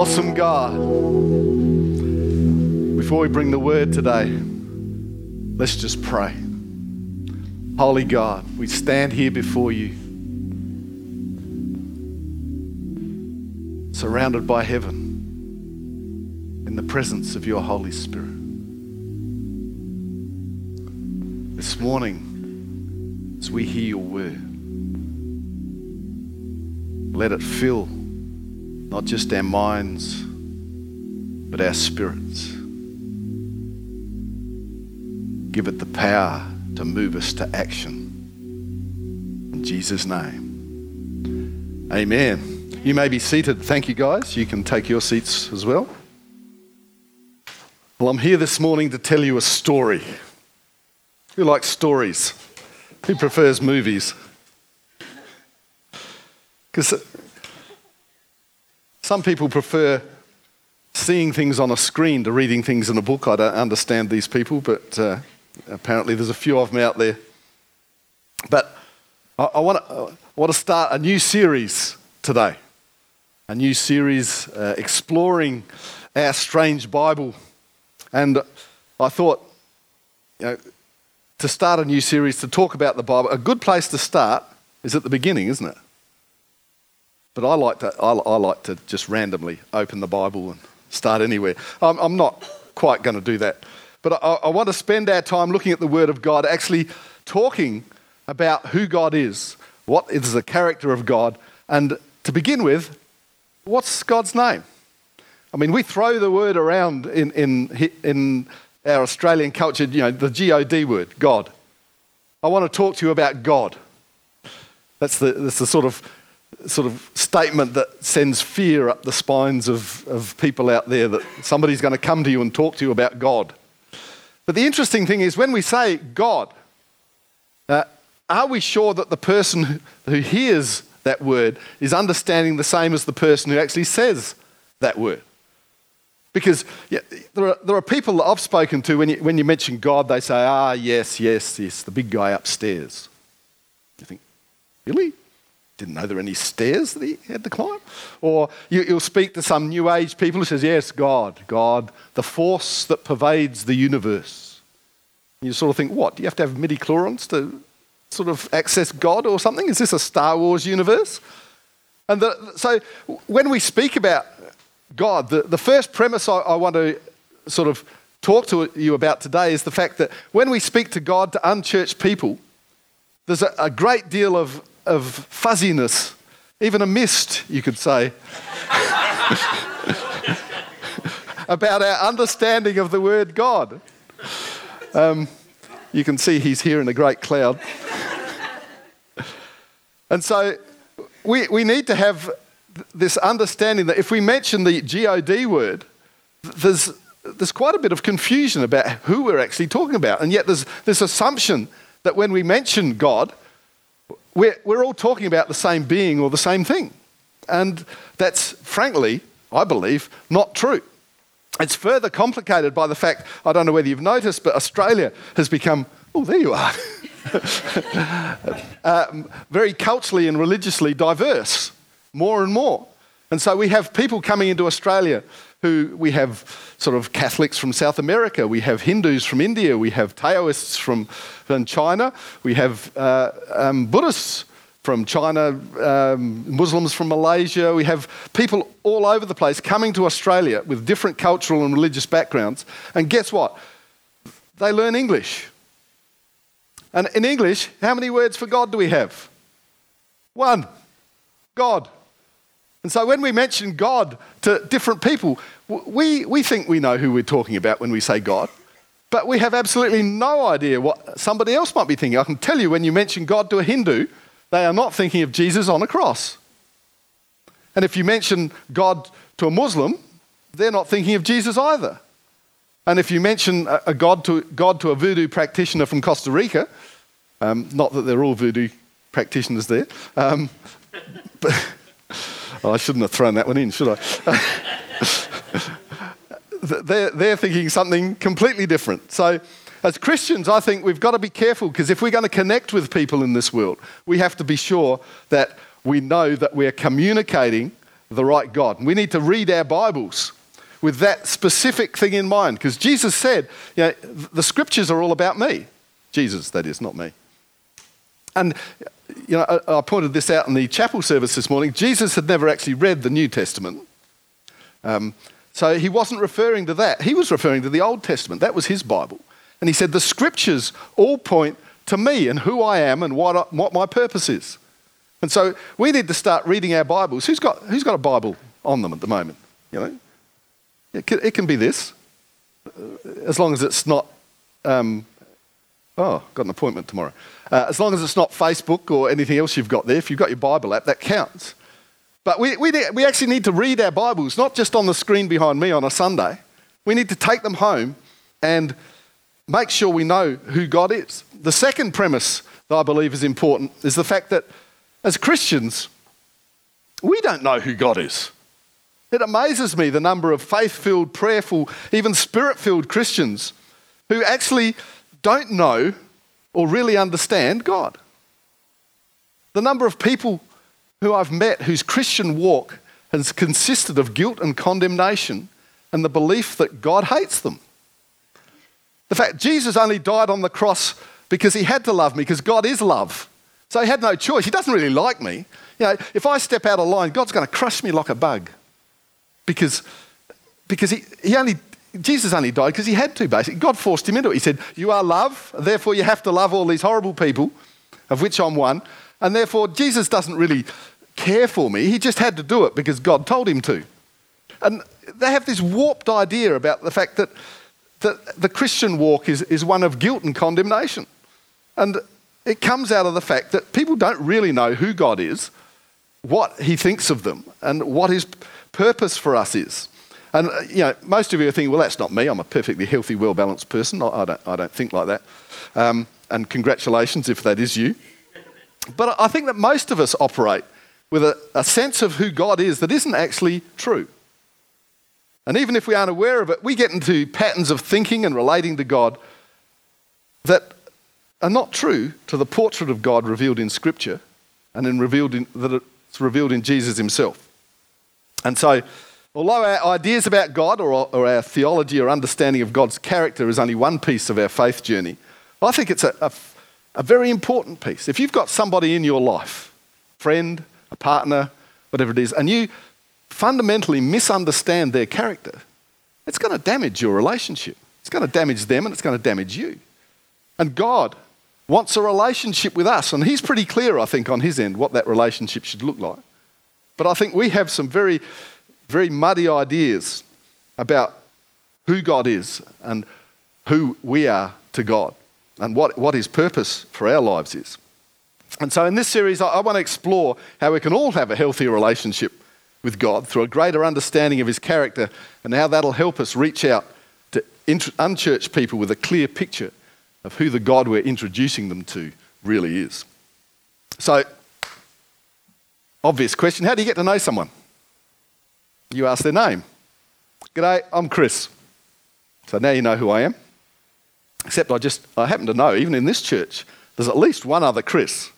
Awesome God. Before we bring the word today, let's just pray. Holy God, we stand here before you, surrounded by heaven, in the presence of your Holy Spirit. This morning, as we hear your word, let it fill not just our minds, but our spirits. Give it the power to move us to action. In Jesus' name. Amen. You may be seated. Thank you, guys. You can take your seats as well. Well, I'm here this morning to tell you a story. Who likes stories? Who prefers movies? Because some people prefer seeing things on a screen to reading things in a book. I don't understand these people, but uh, apparently there's a few of them out there. But I, I want to start a new series today, a new series uh, exploring our strange Bible. And I thought, you know, to start a new series to talk about the Bible, a good place to start is at the beginning, isn't it? But I like to, I, I like to just randomly open the Bible and start anywhere. I'm, I'm not quite going to do that. But I, I want to spend our time looking at the Word of God, actually talking about who God is, what is the character of God, and to begin with, what's God's name? I mean, we throw the word around in, in, in our Australian culture, you know, the G O D word, God. I want to talk to you about God. That's the, that's the sort of sort of statement that sends fear up the spines of, of people out there that somebody's going to come to you and talk to you about God. But the interesting thing is when we say God, uh, are we sure that the person who hears that word is understanding the same as the person who actually says that word? Because yeah, there, are, there are people that I've spoken to when you, when you mention God, they say, ah, yes, yes, yes, the big guy upstairs. You think, really? Didn't know there were any stairs that he had to climb. Or you, will speak to some new age people who says, yes, God, God, the force that pervades the universe. You sort of think, what? Do you have to have midi-chlorians to sort of access God or something? Is this a Star Wars universe? And the, so when we speak about God, the, the first premise I, I want to sort of talk to you about today is the fact that when we speak to God to unchurched people, there's a, a great deal of of fuzziness, even a mist, you could say, about our understanding of the word God. Um, you can see he's here in a great cloud. and so we, we need to have this understanding that if we mention the God word, there's, there's quite a bit of confusion about who we're actually talking about. And yet there's this assumption that when we mention God, we're, we're all talking about the same being or the same thing. And that's, frankly, I believe, not true. It's further complicated by the fact, I don't know whether you've noticed, but Australia has become, oh, there you are, um, very culturally and religiously diverse, more and more. And so we have people coming into Australia who we have sort of Catholics from South America, we have Hindus from India, we have Taoists from, from China, we have uh, um, Buddhists from China, um, Muslims from Malaysia. We have people all over the place coming to Australia with different cultural and religious backgrounds. And guess what? They learn English. And in English, how many words for God do we have? One God. And so when we mention God to different people, we, we think we know who we're talking about when we say God, but we have absolutely no idea what somebody else might be thinking. I can tell you when you mention God to a Hindu, they are not thinking of Jesus on a cross. And if you mention God to a Muslim, they're not thinking of Jesus either. And if you mention a God to, God to a voodoo practitioner from Costa Rica, um, not that they're all voodoo practitioners there, um, but Oh, I shouldn't have thrown that one in, should I? they're, they're thinking something completely different. So, as Christians, I think we've got to be careful because if we're going to connect with people in this world, we have to be sure that we know that we're communicating the right God. We need to read our Bibles with that specific thing in mind because Jesus said, you know, the scriptures are all about me. Jesus, that is, not me. And you know, I, I pointed this out in the chapel service this morning. Jesus had never actually read the New Testament. Um, so he wasn't referring to that. He was referring to the Old Testament. That was his Bible. And he said, The scriptures all point to me and who I am and what, I, what my purpose is. And so we need to start reading our Bibles. Who's got, who's got a Bible on them at the moment? You know, it can, it can be this, as long as it's not. Um, oh, got an appointment tomorrow. Uh, as long as it's not Facebook or anything else you've got there, if you've got your Bible app, that counts. But we, we, we actually need to read our Bibles, not just on the screen behind me on a Sunday. We need to take them home and make sure we know who God is. The second premise that I believe is important is the fact that as Christians, we don't know who God is. It amazes me the number of faith filled, prayerful, even spirit filled Christians who actually don't know or really understand God. The number of people who I've met whose Christian walk has consisted of guilt and condemnation and the belief that God hates them. The fact Jesus only died on the cross because he had to love me, because God is love. So he had no choice. He doesn't really like me. You know, if I step out of line, God's going to crush me like a bug. Because, because he, he only Jesus only died because he had to, basically. God forced him into it. He said, You are love, therefore you have to love all these horrible people, of which I'm one. And therefore, Jesus doesn't really care for me. He just had to do it because God told him to. And they have this warped idea about the fact that, that the Christian walk is, is one of guilt and condemnation. And it comes out of the fact that people don't really know who God is, what he thinks of them, and what his purpose for us is. And uh, you know, most of you are thinking, well, that's not me. I'm a perfectly healthy, well balanced person. I, don't, I don't think like that. Um, and congratulations if that is you. But I think that most of us operate with a, a sense of who God is that isn't actually true. And even if we aren't aware of it, we get into patterns of thinking and relating to God that are not true to the portrait of God revealed in Scripture and in revealed in, that it's revealed in Jesus himself. And so Although our ideas about God or, or, our theology or understanding of God's character is only one piece of our faith journey, I think it's a, a, a very important piece. If you've got somebody in your life, friend, a partner, whatever it is, and you fundamentally misunderstand their character, it's going to damage your relationship. It's going to damage them and it's going to damage you. And God wants a relationship with us, and He's pretty clear, I think, on His end what that relationship should look like. But I think we have some very very muddy ideas about who God is and who we are to God and what, what His purpose for our lives is. And so, in this series, I, I want to explore how we can all have a healthier relationship with God through a greater understanding of His character and how that'll help us reach out to unchurched people with a clear picture of who the God we're introducing them to really is. So, obvious question how do you get to know someone? You ask their name. G'day, I'm Chris. So now you know who I am. Except I just, I happen to know, even in this church, there's at least one other Chris.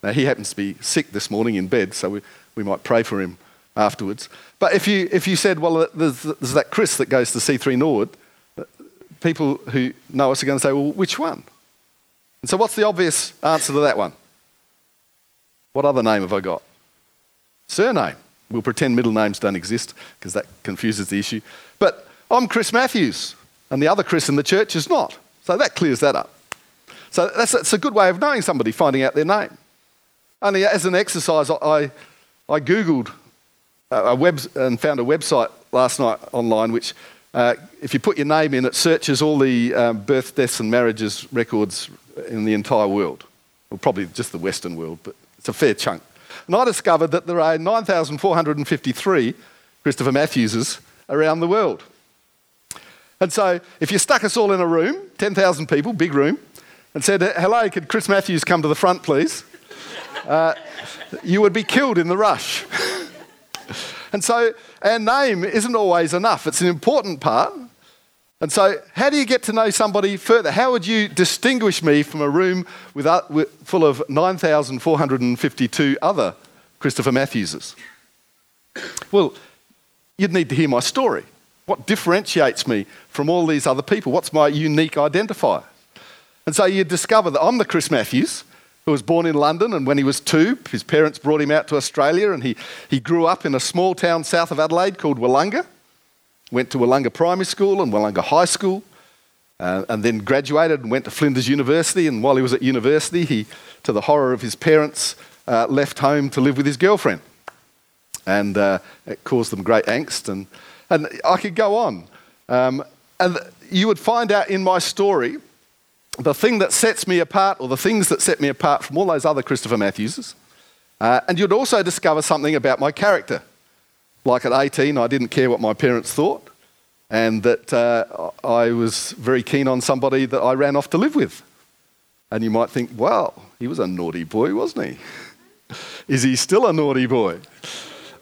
Now he happens to be sick this morning in bed, so we, we might pray for him afterwards. But if you, if you said, well, there's, there's that Chris that goes to C3 Norwood, people who know us are going to say, well, which one? And so what's the obvious answer to that one? What other name have I got? Surname. We'll pretend middle names don't exist because that confuses the issue. But I'm Chris Matthews, and the other Chris in the church is not. So that clears that up. So that's, that's a good way of knowing somebody, finding out their name. Only as an exercise, I, I Googled a web and found a website last night online which, uh, if you put your name in, it searches all the um, birth, deaths, and marriages records in the entire world. Well, probably just the Western world, but it's a fair chunk. And I discovered that there are 9,453 Christopher Matthewses around the world. And so if you stuck us all in a room, 10,000 people, big room, and said, hello, could Chris Matthews come to the front, please? Uh, you would be killed in the rush. and so our name isn't always enough. It's an important part, and so, how do you get to know somebody further? How would you distinguish me from a room with, uh, with, full of 9,452 other Christopher Matthewses? Well, you'd need to hear my story. What differentiates me from all these other people? What's my unique identifier? And so you discover that I'm the Chris Matthews who was born in London, and when he was two, his parents brought him out to Australia, and he, he grew up in a small town south of Adelaide called Willunga. Went to Willunga Primary School and Willunga High School, uh, and then graduated and went to Flinders University. And while he was at university, he, to the horror of his parents, uh, left home to live with his girlfriend. And uh, it caused them great angst, and, and I could go on. Um, and you would find out in my story the thing that sets me apart, or the things that set me apart from all those other Christopher Matthewses. Uh, and you'd also discover something about my character. Like at 18, I didn't care what my parents thought, and that uh, I was very keen on somebody that I ran off to live with. And you might think, well, he was a naughty boy, wasn't he? Is he still a naughty boy?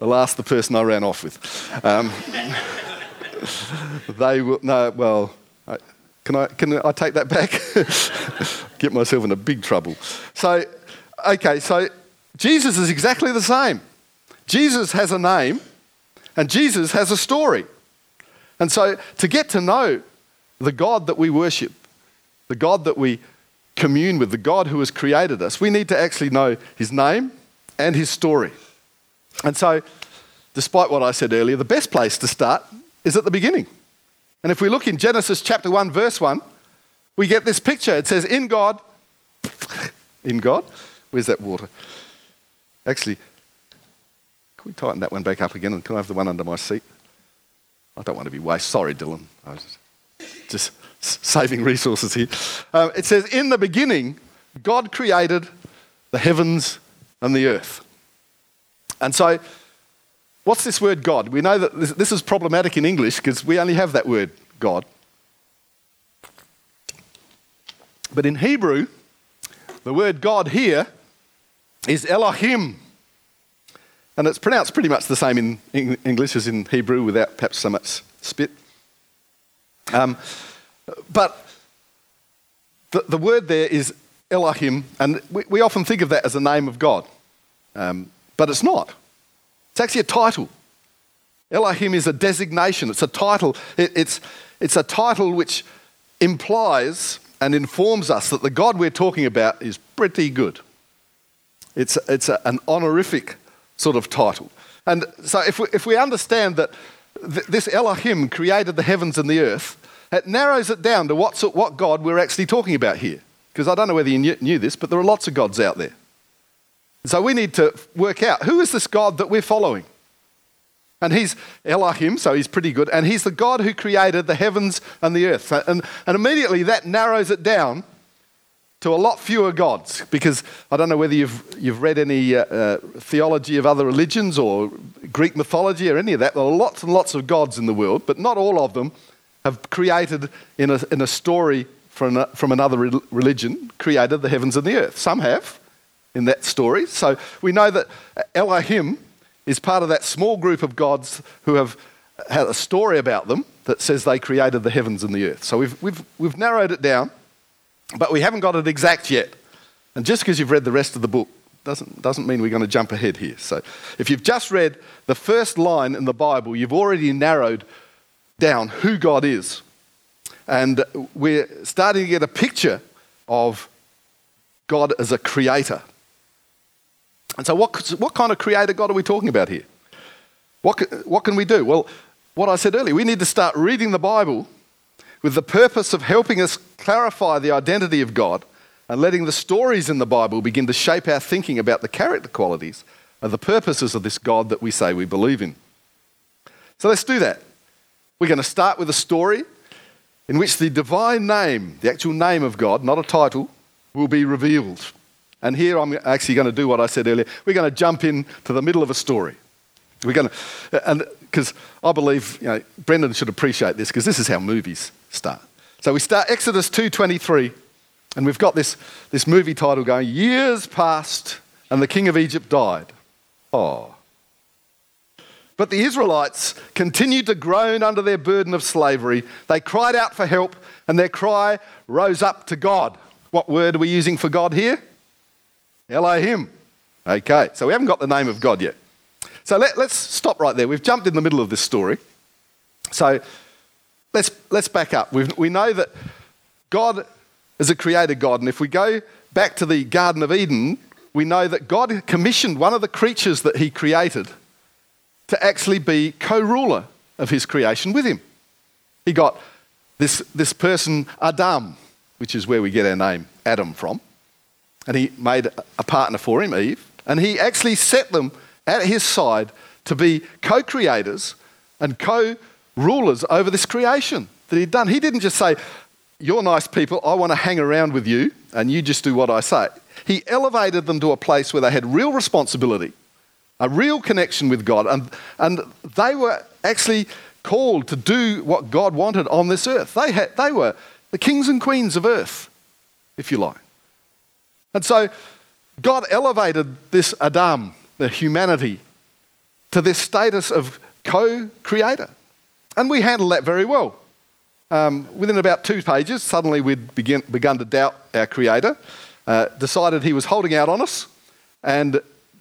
I'll the person I ran off with. Um, they will, no, well, can I, can I take that back? Get myself into big trouble. So, okay, so Jesus is exactly the same. Jesus has a name and Jesus has a story. And so, to get to know the God that we worship, the God that we commune with, the God who has created us, we need to actually know his name and his story. And so, despite what I said earlier, the best place to start is at the beginning. And if we look in Genesis chapter 1, verse 1, we get this picture. It says, In God, in God, where's that water? Actually, can we tighten that one back up again? And can I have the one under my seat? I don't want to be waste. Sorry, Dylan. I was just saving resources here. Um, it says, In the beginning, God created the heavens and the earth. And so What's this word God? We know that this, this is problematic in English because we only have that word, God. But in Hebrew, the word God here is Elohim. And it's pronounced pretty much the same in English as in Hebrew without perhaps so much spit. Um, but the, the word there is Elohim, and we, we, often think of that as a name of God. Um, but it's not. It's actually a title. Elohim is a designation, it's a title. It, it's, it's a title which implies and informs us that the God we're talking about is pretty good. It's, it's a, an honorific sort of title. And so if we, if we understand that th- this Elohim created the heavens and the earth, it narrows it down to what's, what God we're actually talking about here. Because I don't know whether you knew, knew this, but there are lots of gods out there. So we need to work out who is this God that we're following? And he's Elohim, so he's pretty good. And he's the God who created the heavens and the earth. And, and immediately that narrows it down to a lot fewer gods. Because I don't know whether you've, you've read any uh, uh, theology of other religions or Greek mythology or any of that. There are lots and lots of gods in the world, but not all of them have created in a, in a story from, from another religion, created the heavens and the earth. Some have in that story. So we know that Elohim is part of that small group of gods who have had a story about them that says they created the heavens and the earth. So we've, we've, we've narrowed it down, but we haven't got it exact yet. And just because you've read the rest of the book doesn't, doesn't mean we're going to jump ahead here. So if you've just read the first line in the Bible, you've already narrowed down who God is. And we're starting to get a picture of God as a creator. And so, what, what kind of creator God are we talking about here? What, what can we do? Well, what I said earlier, we need to start reading the Bible with the purpose of helping us clarify the identity of God and letting the stories in the Bible begin to shape our thinking about the character qualities and the purposes of this God that we say we believe in. So let's do that. We're going to start with a story in which the divine name, the actual name of God, not a title, will be revealed. And here I'm actually going to do what I said earlier. We're going to jump into the middle of a story. We're going to, uh, and because I believe, you know, Brendan should appreciate this because this is how movies start. So we start Exodus 2:23, and we've got this, this movie title going, Years passed, and the king of Egypt died. Oh. But the Israelites continued to groan under their burden of slavery. They cried out for help, and their cry rose up to God. What word are we using for God here? Elohim. Okay, so we haven't got the name of God yet. So let, us stop right there. We've jumped in the middle of this story. So let's, let's back up. We've, we know that God is a creator God. And if we go back to the Garden of Eden, we know that God commissioned one of the creatures that he created to actually be co ruler of his creation with him. He got this, this person, Adam, which is where we get our name, Adam, from. And he made a partner for him, Eve. And he actually set them at his side to be co creators and co rulers over this creation that he'd done. He didn't just say, You're nice people, I want to hang around with you, and you just do what I say. He elevated them to a place where they had real responsibility, a real connection with God, and, and they were actually called to do what God wanted on this earth. They, had, they were the kings and queens of earth, if you like. And so God elevated this Adam, the humanity, to this status of co creator. And we handled that very well. Um, within about two pages, suddenly we'd begin, begun to doubt our creator, uh, decided he was holding out on us, and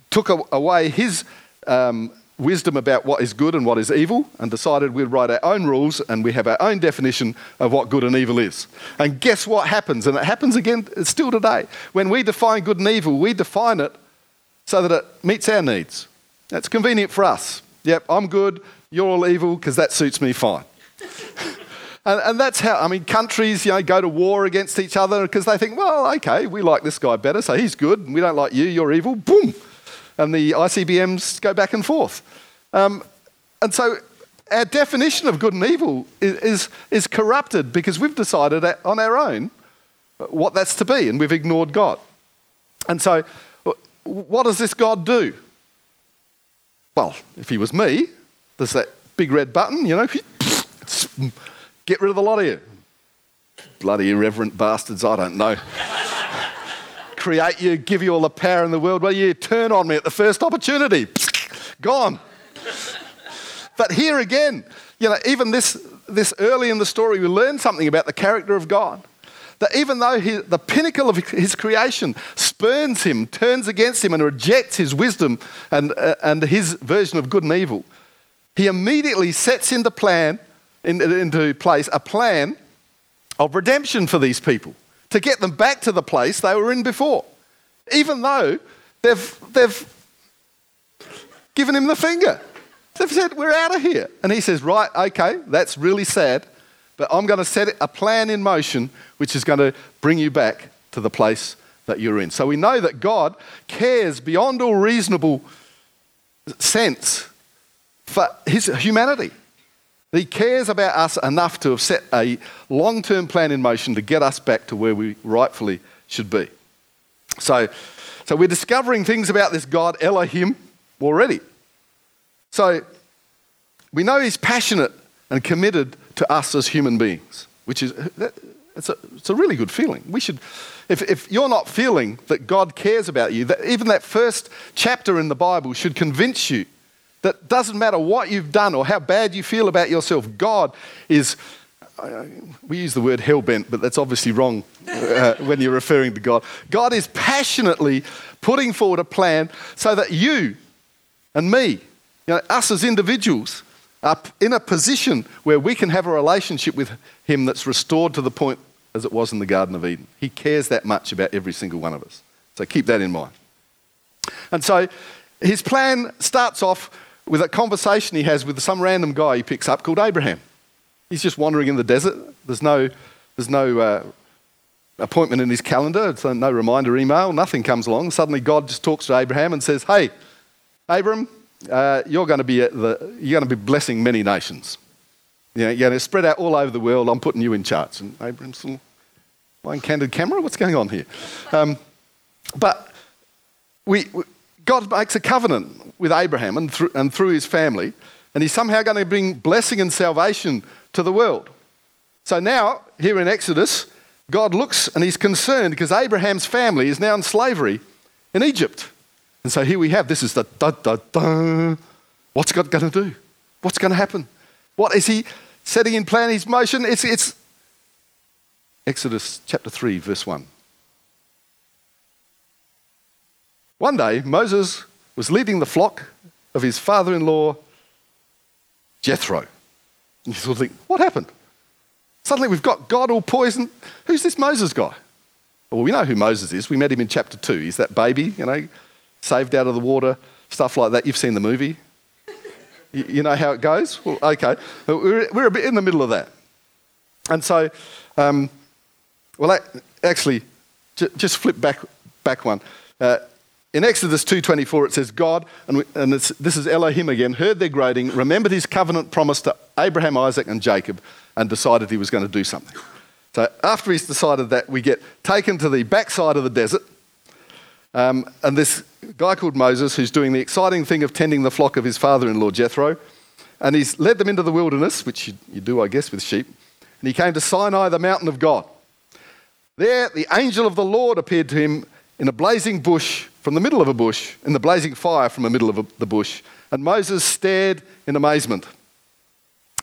took a, away his um, wisdom about what is good and what is evil and decided we'd write our own rules and we have our own definition of what good and evil is. And guess what happens? And it happens again still today. When we define good and evil, we define it so that it meets our needs. That's convenient for us. Yep, I'm good, you're all evil because that suits me fine. and, and, that's how, I mean, countries, you know, go to war against each other because they think, well, okay, we like this guy better, so he's good, and we don't like you, you're evil. Boom! And the ICBMs go back and forth. Um, and so our definition of good and evil is, is, is corrupted because we've decided on our own what that's to be and we've ignored God. And so, what does this God do? Well, if he was me, there's that big red button, you know, get rid of the lot of you. Bloody irreverent bastards, I don't know. Create you, give you all the power in the world. Well, you turn on me at the first opportunity. Gone. But here again, you know, even this, this early in the story, we learn something about the character of God. That even though he, the pinnacle of his creation spurns him, turns against him, and rejects his wisdom and, uh, and his version of good and evil, he immediately sets into plan, in, into place a plan of redemption for these people to get them back to the place they were in before, even though they've, they've given him the finger. They've said, We're out of here. And he says, Right, okay, that's really sad, but I'm going to set a plan in motion which is going to bring you back to the place that you're in. So we know that God cares beyond all reasonable sense for his humanity. He cares about us enough to have set a long term plan in motion to get us back to where we rightfully should be. So, so we're discovering things about this God, Elohim, already. So we know he's passionate and committed to us as human beings, which is it's a, it's a really good feeling. We should, if, if you're not feeling that God cares about you, that even that first chapter in the Bible should convince you that doesn't matter what you've done or how bad you feel about yourself, God is, uh, we use the word hell bent, but that's obviously wrong uh, when you're referring to God. God is passionately putting forward a plan so that you and me, you know, us as individuals, are in a position where we can have a relationship with Him that's restored to the point as it was in the Garden of Eden. He cares that much about every single one of us. So keep that in mind. And so his plan starts off with a conversation he has with some random guy he picks up called Abraham. He's just wandering in the desert. There's no, there's no uh, appointment in his calendar, so no reminder email, nothing comes along. Suddenly, God just talks to Abraham and says, Hey, Abram, uh, you're, going to be the, you're going to be blessing many nations. You know, you're going to spread out all over the world. I'm putting you in charge. And Abraham's little line candid camera. What's going on here? Um, but we, God makes a covenant with Abraham and, th- and through his family, and he's somehow going to bring blessing and salvation to the world. So now, here in Exodus, God looks and he's concerned because Abraham's family is now in slavery in Egypt. And so here we have this is the da da da. What's God going to do? What's going to happen? What is he setting in plan, his motion? It's, it's Exodus chapter 3, verse 1. One day, Moses was leading the flock of his father in law, Jethro. And you sort of think, what happened? Suddenly we've got God all poisoned. Who's this Moses guy? Well, we know who Moses is. We met him in chapter 2. He's that baby, you know, saved out of the water, stuff like that. You've seen the movie. You know how it goes? Well, okay. We're a bit in the middle of that. And so, um, well, actually, just flip back, back one. Uh, in Exodus 2.24 it says, God, and, and this is Elohim again, heard their groaning, remembered his covenant promise to Abraham, Isaac and Jacob, and decided he was going to do something. So after he's decided that, we get taken to the backside of the desert, um, and this guy called Moses, who's doing the exciting thing of tending the flock of his father-in-law Jethro, and he's led them into the wilderness, which you, you do, I guess, with sheep, and he came to Sinai, the mountain of God. There, the angel of the Lord appeared to him in a blazing bush from the middle of a bush, in the blazing fire from the middle of a, the bush. And Moses stared in amazement.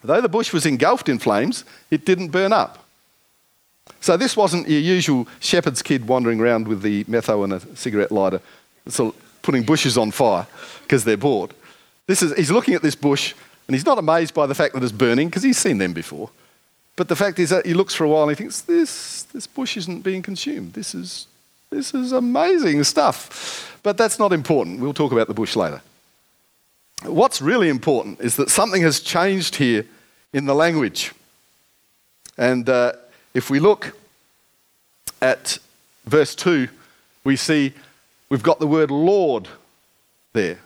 Though the bush was engulfed in flames, it didn't burn up. So this wasn't your usual shepherd's kid wandering around with the metho and a cigarette lighter, sort of putting bushes on fire because they're bored. This is, he's looking at this bush and he's not amazed by the fact that it's burning because he's seen them before. But the fact is that he looks for a while and he thinks, this, this bush isn't being consumed. This is this is amazing stuff. But that's not important. We'll talk about the bush later. What's really important is that something has changed here in the language. And uh, if we look at verse 2, we see we've got the word Lord there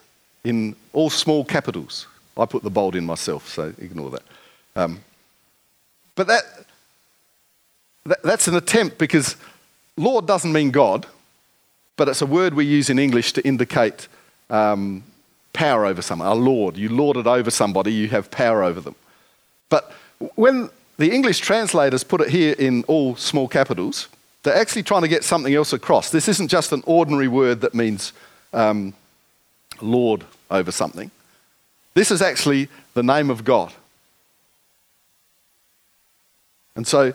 in all small capitals. I put the bold in myself, so ignore that. Um, but that, that, that's an attempt because Lord doesn't mean God, but it's a word we use in English to indicate um, power over someone. A Lord. You lord it over somebody, you have power over them. But when the English translators put it here in all small capitals, they're actually trying to get something else across. This isn't just an ordinary word that means um, Lord over something. This is actually the name of God. And so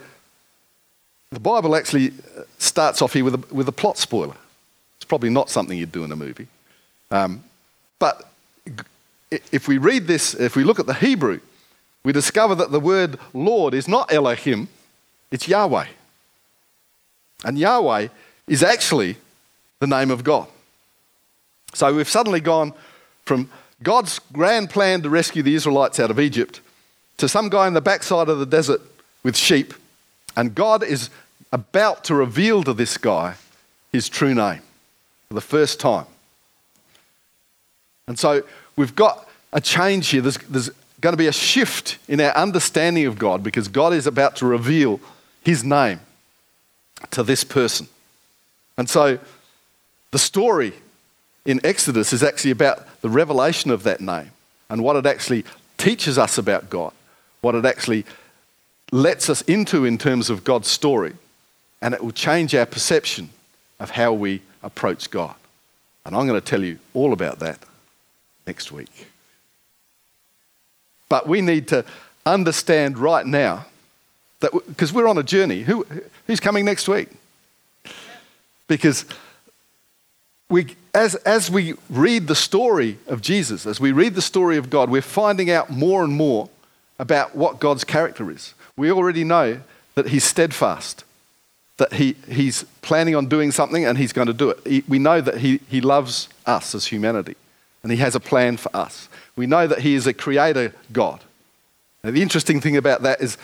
the Bible actually uh, starts off here with a, with a plot spoiler. It's probably not something you'd do in a movie. Um, but if we read this, if we look at the Hebrew, we discover that the word Lord is not Elohim, it's Yahweh. And Yahweh is actually the name of God. So we've suddenly gone from God's grand plan to rescue the Israelites out of Egypt to some guy in the backside of the desert with sheep and God is about to reveal to this guy his true name for the first time. And so we've got a change here. There's, there's going to be a shift in our understanding of God because God is about to reveal his name to this person. And so the story in Exodus is actually about the revelation of that name and what it actually teaches us about God, what it actually lets us into in terms of God's story, and it will change our perception of how we approach God. And I'm going to tell you all about that next week. But we need to understand right now that because we're on a journey. Who, who's coming next week? Because we, as, as we read the story of Jesus, as we read the story of God, we're finding out more and more about what God's character is. We already know that he's steadfast, that he, he's planning on doing something and he's going to do it. He, we know that he, he loves us as humanity and he has a plan for us. We know that he is a creator God. Now, the interesting thing about that is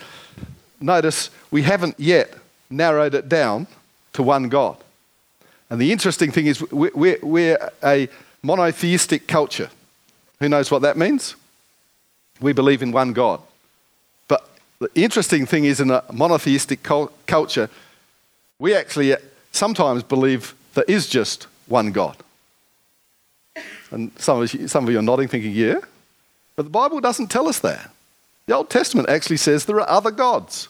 notice we haven't yet narrowed it down to one God. And the interesting thing is we're, we're a monotheistic culture. Who knows what that means? We believe in one God. But the interesting thing is, in a monotheistic culture, we actually sometimes believe there is just one God. And some of, you, some of you are nodding, thinking, yeah. But the Bible doesn't tell us that. The Old Testament actually says there are other gods.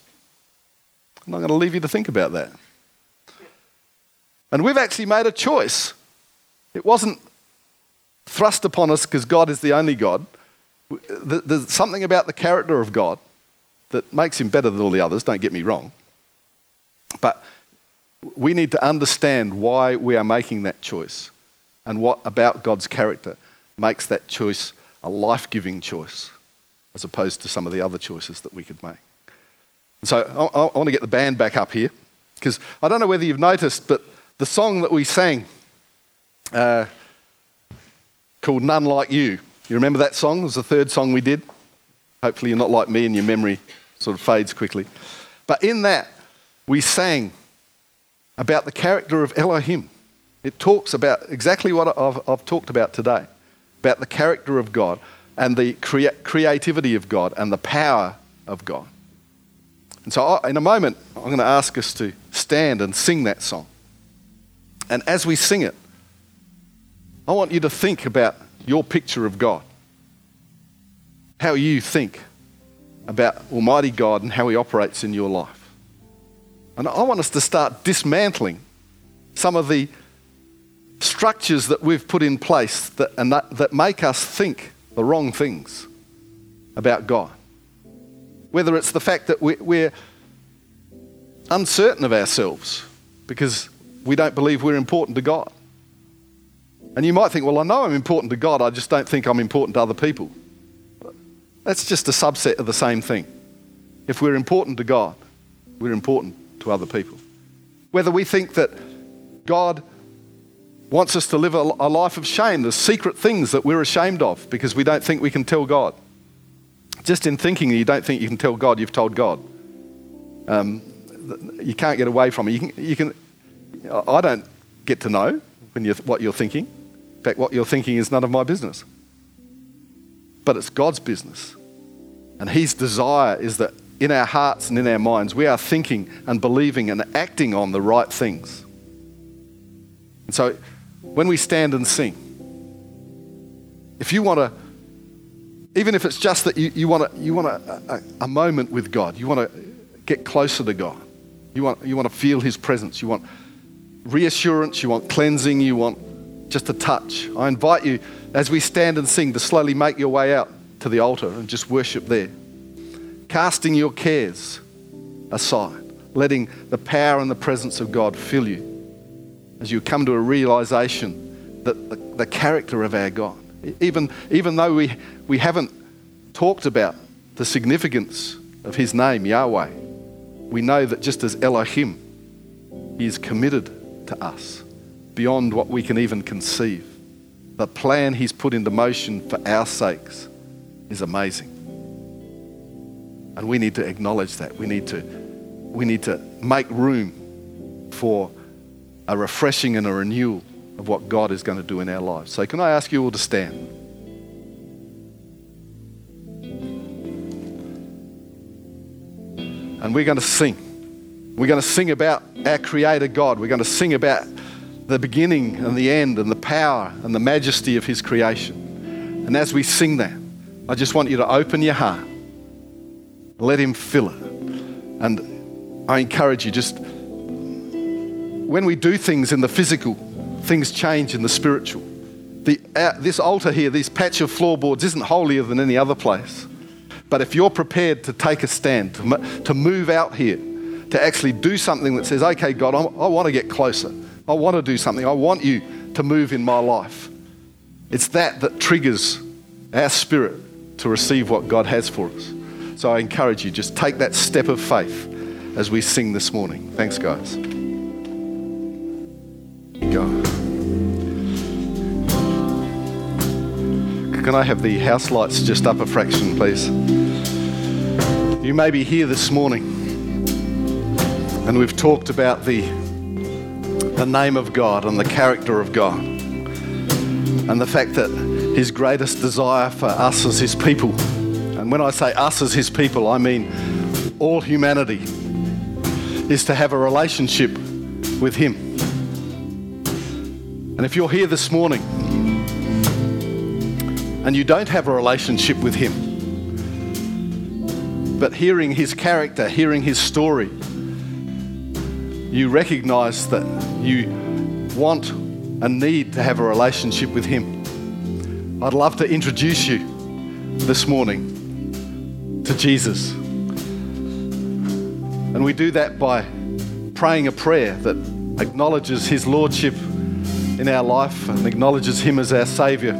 I'm not going to leave you to think about that. And we've actually made a choice. It wasn't thrust upon us because God is the only God. There's something about the character of God that makes him better than all the others, don't get me wrong. But we need to understand why we are making that choice and what about God's character. makes that choice a life giving choice as opposed to some of the other choices that we could make. And so I, I want to get the band back up here because I don't know whether you've noticed, but the song that we sang uh, called None Like You, you remember that song? It was the third song we did. Hopefully, you're not like me and your memory sort of fades quickly. But in that, we sang about the character of Elohim. It talks about exactly what I've, I've talked about today about the character of God and the crea- creativity of God and the power of God. And so, I, in a moment, I'm going to ask us to stand and sing that song. And as we sing it, I want you to think about your picture of God. How you think about Almighty God and how He operates in your life. And I want us to start dismantling some of the structures that we've put in place that, and that, that make us think the wrong things about God. Whether it's the fact that we, we're uncertain of ourselves because we don't believe we're important to God. And you might think, well, I know I'm important to God, I just don't think I'm important to other people. That's just a subset of the same thing. If we're important to God, we're important to other people. Whether we think that God wants us to live a, a life of shame, there's secret things that we're ashamed of because we don't think we can tell God. Just in thinking you don't think you can tell God, you've told God. Um, you can't get away from it. You can, you can, I don't get to know when you're, what you're thinking. In fact, what you're thinking is none of my business. But it's God's business. And His desire is that in our hearts and in our minds, we are thinking and believing and acting on the right things. And so when we stand and sing, if you want to, even if it's just that you, you want, a, you want a, a, a moment with God, you want to get closer to God, you want, you want to feel His presence, you want reassurance, you want cleansing, you want just a touch. I invite you, as we stand and sing, to slowly make your way out to the altar and just worship there. Casting your cares aside, letting the power and the presence of God fill you as you come to a realization that the, the character of our God, even, even though we, we haven't talked about the significance of His name, Yahweh, we know that just as Elohim, He is committed to us beyond what we can even conceive. The plan He's put into motion for our sakes is amazing. And we need to acknowledge that. We need to, we need to make room for a refreshing and a renewal of what God is going to do in our lives. So, can I ask you all to stand? And we're going to sing. We're going to sing about our Creator God. We're going to sing about the beginning and the end and the power and the majesty of His creation. And as we sing that, I just want you to open your heart, let Him fill it. And I encourage you, just when we do things in the physical, things change in the spiritual. The, uh, this altar here, this patch of floorboards, isn't holier than any other place. But if you're prepared to take a stand, to, to move out here, to actually do something that says, okay, God, I, I want to get closer. I want to do something. I want you to move in my life. It's that that triggers our spirit to receive what God has for us. So I encourage you, just take that step of faith as we sing this morning. Thanks, guys go. Can I have the house lights just up a fraction, please? You may be here this morning and we've talked about the, the name of God and the character of God and the fact that His greatest desire for us as His people, and when I say us as His people, I mean all humanity, is to have a relationship with Him. And if you're here this morning and you don't have a relationship with Him, but hearing His character, hearing His story, you recognize that you want and need to have a relationship with Him, I'd love to introduce you this morning to Jesus. And we do that by praying a prayer that acknowledges His Lordship in our life and acknowledges Him as our Saviour.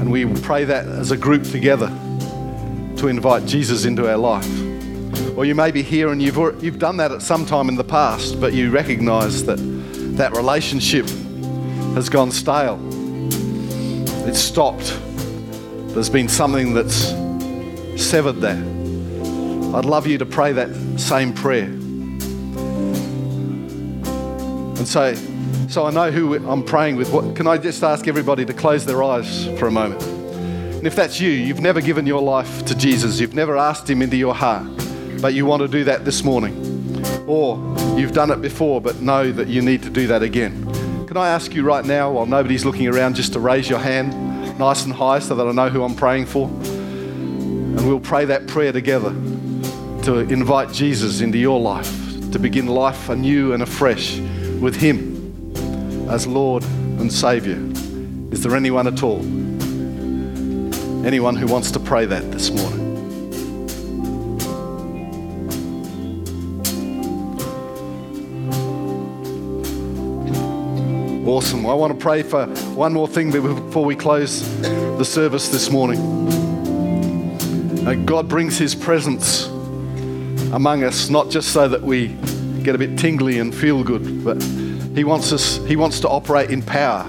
And we pray that as a group together to invite Jesus into our life. Or you may be here and you've, you've done that at some time in the past, but you recognize that that relationship has gone stale. It's stopped. There's been something that's severed there. I'd love you to pray that same prayer. And so, so I know who I'm praying with. What, can I just ask everybody to close their eyes for a moment? And if that's you, you've never given your life to Jesus, you've never asked Him into your heart, but you want to do that this morning, or you've done it before but know that you need to do that again. Can I ask you right now, while nobody's looking around, just to raise your hand nice and high so that I know who I'm praying for? And we'll pray that prayer together to invite Jesus into your life, to begin life anew and afresh with Him as Lord and Saviour. Is there anyone at all? Anyone who wants to pray that this morning? Awesome. I want to pray for one more thing before we close the service this morning. Uh, God brings His presence among us, not just so that we get a bit tingly and feel good, but He wants us, He wants to operate in power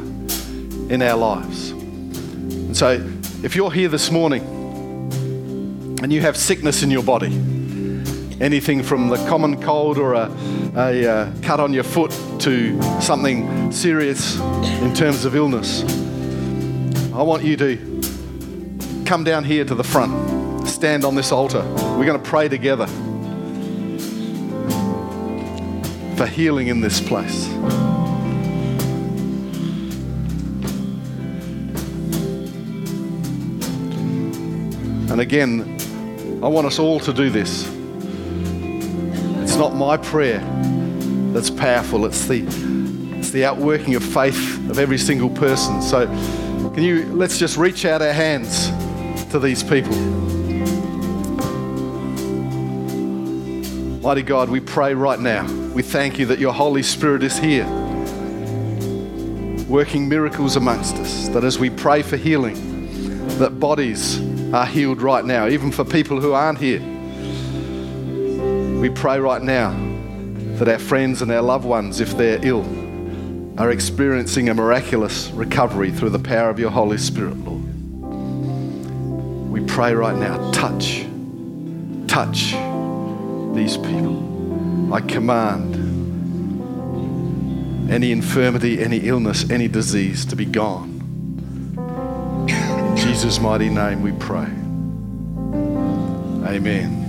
in our lives. And so if you're here this morning and you have sickness in your body, anything from the common cold or a, a uh, cut on your foot to something serious in terms of illness, I want you to come down here to the front, stand on this altar. We're going to pray together. For healing in this place. And again, I want us all to do this. It's not my prayer that's powerful, it's the, it's the outworking of faith of every single person. So, can you let's just reach out our hands to these people. Mighty God, we pray right now. We thank you that your Holy Spirit is here, working miracles amongst us. That as we pray for healing, that bodies are healed right now, even for people who aren't here. We pray right now that our friends and our loved ones, if they're ill, are experiencing a miraculous recovery through the power of your Holy Spirit, Lord. We pray right now, touch, touch these people. I command any infirmity, any illness, any disease to be gone. In Jesus' mighty name we pray. Amen.